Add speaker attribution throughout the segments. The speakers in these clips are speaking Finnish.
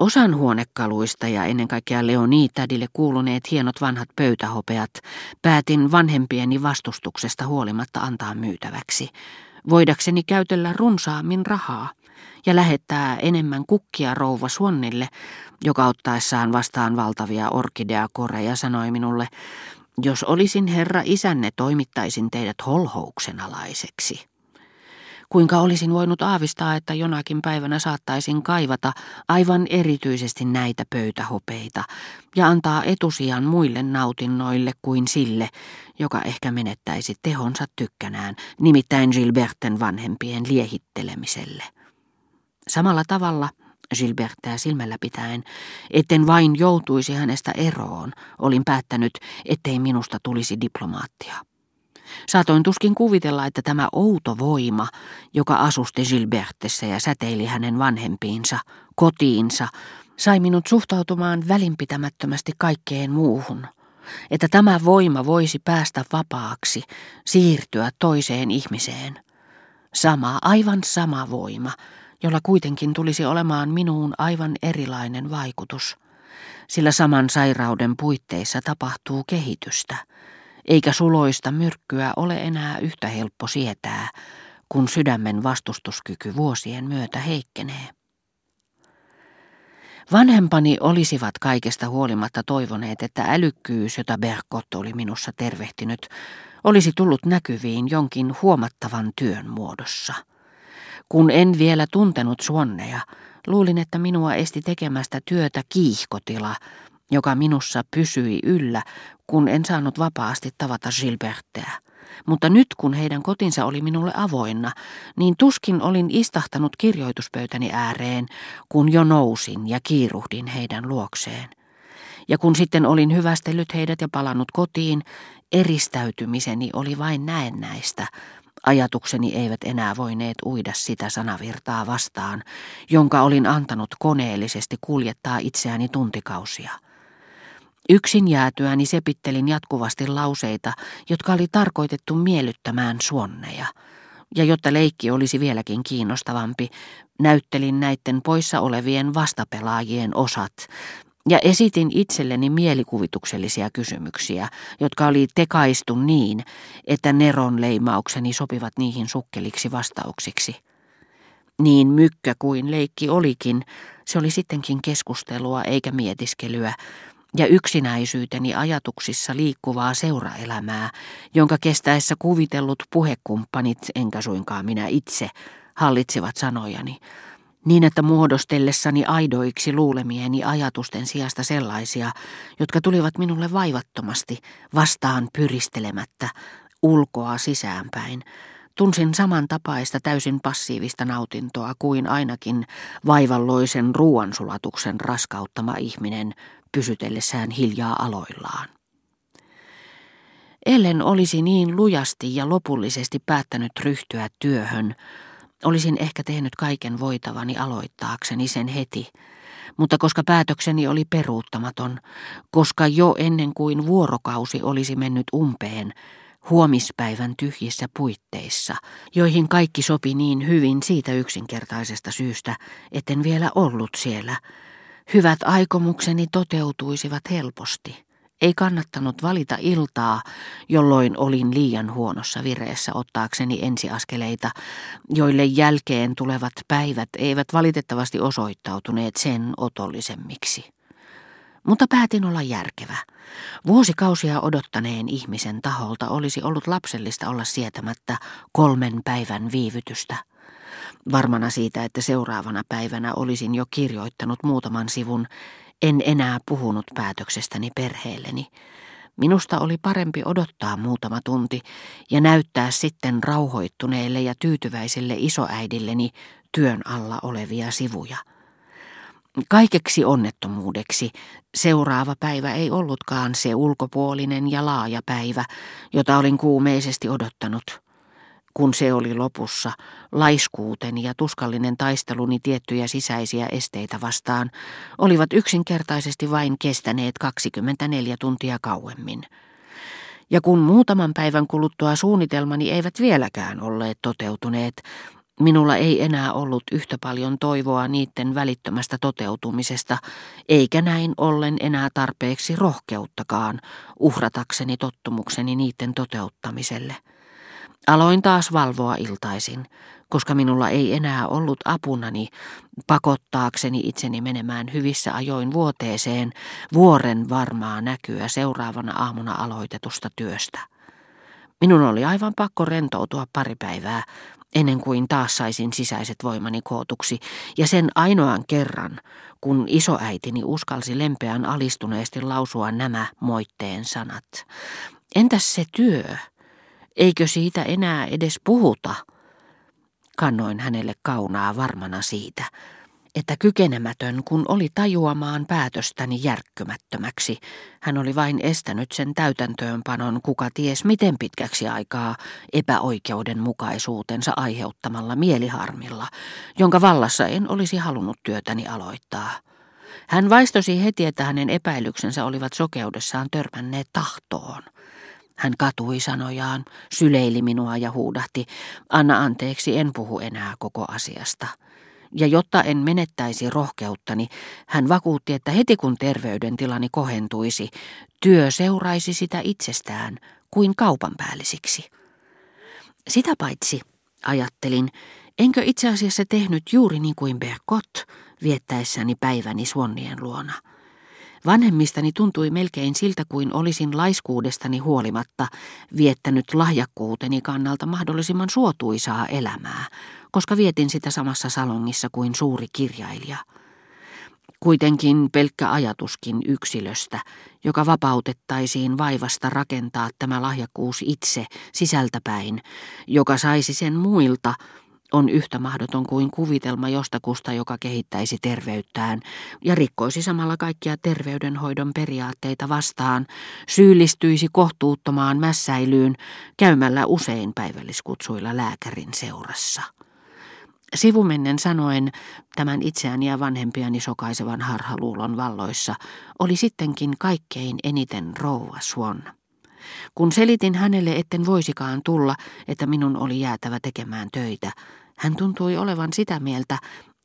Speaker 1: Osan huonekaluista ja ennen kaikkea Leonitädille kuuluneet hienot vanhat pöytähopeat päätin vanhempieni vastustuksesta huolimatta antaa myytäväksi, voidakseni käytellä runsaammin rahaa ja lähettää enemmän kukkia rouva Suonnille, joka ottaessaan vastaan valtavia orkideakoreja sanoi minulle, jos olisin herra isänne, toimittaisin teidät holhouksen alaiseksi. Kuinka olisin voinut aavistaa, että jonakin päivänä saattaisin kaivata aivan erityisesti näitä pöytähopeita ja antaa etusijan muille nautinnoille kuin sille, joka ehkä menettäisi tehonsa tykkänään, nimittäin Gilberten vanhempien liehittelemiselle. Samalla tavalla Gilbertää silmällä pitäen, etten vain joutuisi hänestä eroon, olin päättänyt, ettei minusta tulisi diplomaattia. Saatoin tuskin kuvitella, että tämä outo voima, joka asusti Gilbertessä ja säteili hänen vanhempiinsa, kotiinsa, sai minut suhtautumaan välinpitämättömästi kaikkeen muuhun. Että tämä voima voisi päästä vapaaksi, siirtyä toiseen ihmiseen. Sama, aivan sama voima, jolla kuitenkin tulisi olemaan minuun aivan erilainen vaikutus. Sillä saman sairauden puitteissa tapahtuu kehitystä – eikä suloista myrkkyä ole enää yhtä helppo sietää, kun sydämen vastustuskyky vuosien myötä heikkenee. Vanhempani olisivat kaikesta huolimatta toivoneet, että älykkyys, jota Berkot oli minussa tervehtinyt, olisi tullut näkyviin jonkin huomattavan työn muodossa. Kun en vielä tuntenut suonneja, luulin, että minua esti tekemästä työtä kiihkotila, joka minussa pysyi yllä, kun en saanut vapaasti tavata Gilbertteä. Mutta nyt kun heidän kotinsa oli minulle avoinna, niin tuskin olin istahtanut kirjoituspöytäni ääreen, kun jo nousin ja kiiruhdin heidän luokseen. Ja kun sitten olin hyvästellyt heidät ja palannut kotiin, eristäytymiseni oli vain näennäistä. Ajatukseni eivät enää voineet uida sitä sanavirtaa vastaan, jonka olin antanut koneellisesti kuljettaa itseäni tuntikausia. Yksin jäätyäni sepittelin jatkuvasti lauseita, jotka oli tarkoitettu miellyttämään suonneja. Ja jotta leikki olisi vieläkin kiinnostavampi, näyttelin näiden poissa olevien vastapelaajien osat ja esitin itselleni mielikuvituksellisia kysymyksiä, jotka oli tekaistu niin, että Neron leimaukseni sopivat niihin sukkeliksi vastauksiksi. Niin mykkä kuin leikki olikin, se oli sittenkin keskustelua eikä mietiskelyä, ja yksinäisyyteni ajatuksissa liikkuvaa seuraelämää, jonka kestäessä kuvitellut puhekumppanit, enkä suinkaan minä itse, hallitsivat sanojani, niin että muodostellessani aidoiksi luulemieni ajatusten sijasta sellaisia, jotka tulivat minulle vaivattomasti, vastaan pyristelemättä, ulkoa sisäänpäin, tunsin samantapaista täysin passiivista nautintoa kuin ainakin vaivalloisen ruoansulatuksen raskauttama ihminen pysytellessään hiljaa aloillaan. Ellen olisi niin lujasti ja lopullisesti päättänyt ryhtyä työhön, olisin ehkä tehnyt kaiken voitavani aloittaakseni sen heti, mutta koska päätökseni oli peruuttamaton, koska jo ennen kuin vuorokausi olisi mennyt umpeen, huomispäivän tyhjissä puitteissa, joihin kaikki sopi niin hyvin siitä yksinkertaisesta syystä, etten vielä ollut siellä, Hyvät aikomukseni toteutuisivat helposti. Ei kannattanut valita iltaa, jolloin olin liian huonossa vireessä ottaakseni ensiaskeleita, joille jälkeen tulevat päivät eivät valitettavasti osoittautuneet sen otollisemmiksi. Mutta päätin olla järkevä. Vuosikausia odottaneen ihmisen taholta olisi ollut lapsellista olla sietämättä kolmen päivän viivytystä – Varmana siitä, että seuraavana päivänä olisin jo kirjoittanut muutaman sivun, en enää puhunut päätöksestäni perheelleni. Minusta oli parempi odottaa muutama tunti ja näyttää sitten rauhoittuneelle ja tyytyväiselle isoäidilleni työn alla olevia sivuja. Kaikeksi onnettomuudeksi seuraava päivä ei ollutkaan se ulkopuolinen ja laaja päivä, jota olin kuumeisesti odottanut – kun se oli lopussa, laiskuuteni ja tuskallinen taisteluni tiettyjä sisäisiä esteitä vastaan olivat yksinkertaisesti vain kestäneet 24 tuntia kauemmin. Ja kun muutaman päivän kuluttua suunnitelmani eivät vieläkään olleet toteutuneet, Minulla ei enää ollut yhtä paljon toivoa niiden välittömästä toteutumisesta, eikä näin ollen enää tarpeeksi rohkeuttakaan uhratakseni tottumukseni niiden toteuttamiselle. Aloin taas valvoa iltaisin, koska minulla ei enää ollut apunani pakottaakseni itseni menemään hyvissä ajoin vuoteeseen vuoren varmaa näkyä seuraavana aamuna aloitetusta työstä. Minun oli aivan pakko rentoutua pari päivää, ennen kuin taas saisin sisäiset voimani kootuksi, ja sen ainoan kerran, kun isoäitini uskalsi lempeän alistuneesti lausua nämä moitteen sanat. Entäs se työ? Eikö siitä enää edes puhuta? Kannoin hänelle kaunaa varmana siitä, että kykenemätön kun oli tajuamaan päätöstäni järkkymättömäksi, hän oli vain estänyt sen täytäntöönpanon kuka ties miten pitkäksi aikaa epäoikeudenmukaisuutensa aiheuttamalla mieliharmilla, jonka vallassa en olisi halunnut työtäni aloittaa. Hän vaistosi heti, että hänen epäilyksensä olivat sokeudessaan törmänneet tahtoon. Hän katui sanojaan, syleili minua ja huudahti, anna anteeksi, en puhu enää koko asiasta ja jotta en menettäisi rohkeuttani, hän vakuutti, että heti kun terveydentilani kohentuisi, työ seuraisi sitä itsestään kuin kaupan päällisiksi. Sitä paitsi, ajattelin, enkö itse asiassa tehnyt juuri niin kuin Berkot viettäessäni päiväni Suonnien luona – Vanhemmistani tuntui melkein siltä kuin olisin laiskuudestani huolimatta viettänyt lahjakkuuteni kannalta mahdollisimman suotuisaa elämää, koska vietin sitä samassa salongissa kuin suuri kirjailija. Kuitenkin pelkkä ajatuskin yksilöstä, joka vapautettaisiin vaivasta rakentaa tämä lahjakkuus itse sisältäpäin, joka saisi sen muilta, on yhtä mahdoton kuin kuvitelma jostakusta, joka kehittäisi terveyttään ja rikkoisi samalla kaikkia terveydenhoidon periaatteita vastaan, syyllistyisi kohtuuttomaan mässäilyyn käymällä usein päivälliskutsuilla lääkärin seurassa. Sivumennen sanoen, tämän itseäni ja vanhempiani sokaisevan harhaluulon valloissa, oli sittenkin kaikkein eniten rouva Swan. Kun selitin hänelle, etten voisikaan tulla, että minun oli jäätävä tekemään töitä, hän tuntui olevan sitä mieltä,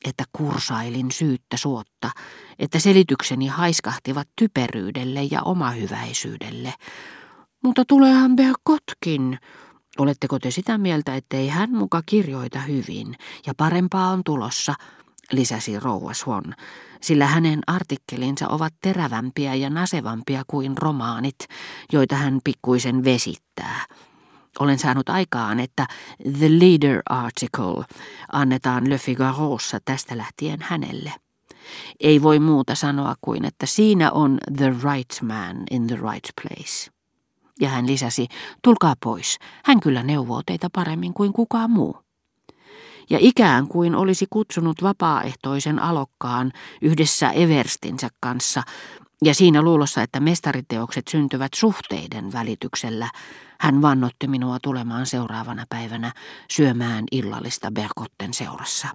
Speaker 1: että kursailin syyttä suotta, että selitykseni haiskahtivat typeryydelle ja omahyväisyydelle. Mutta tuleehan Berkotkin. Oletteko te sitä mieltä, ettei hän muka kirjoita hyvin ja parempaa on tulossa, lisäsi rouva Swan, sillä hänen artikkelinsa ovat terävämpiä ja nasevampia kuin romaanit, joita hän pikkuisen vesittää. Olen saanut aikaan, että The Leader Article annetaan Le Figarossa tästä lähtien hänelle. Ei voi muuta sanoa kuin, että siinä on the right man in the right place. Ja hän lisäsi, tulkaa pois, hän kyllä neuvoo teitä paremmin kuin kukaan muu. Ja ikään kuin olisi kutsunut vapaaehtoisen alokkaan yhdessä Everstinsä kanssa ja siinä luulossa, että mestariteokset syntyvät suhteiden välityksellä, hän vannotti minua tulemaan seuraavana päivänä syömään illallista Berkotten seurassa.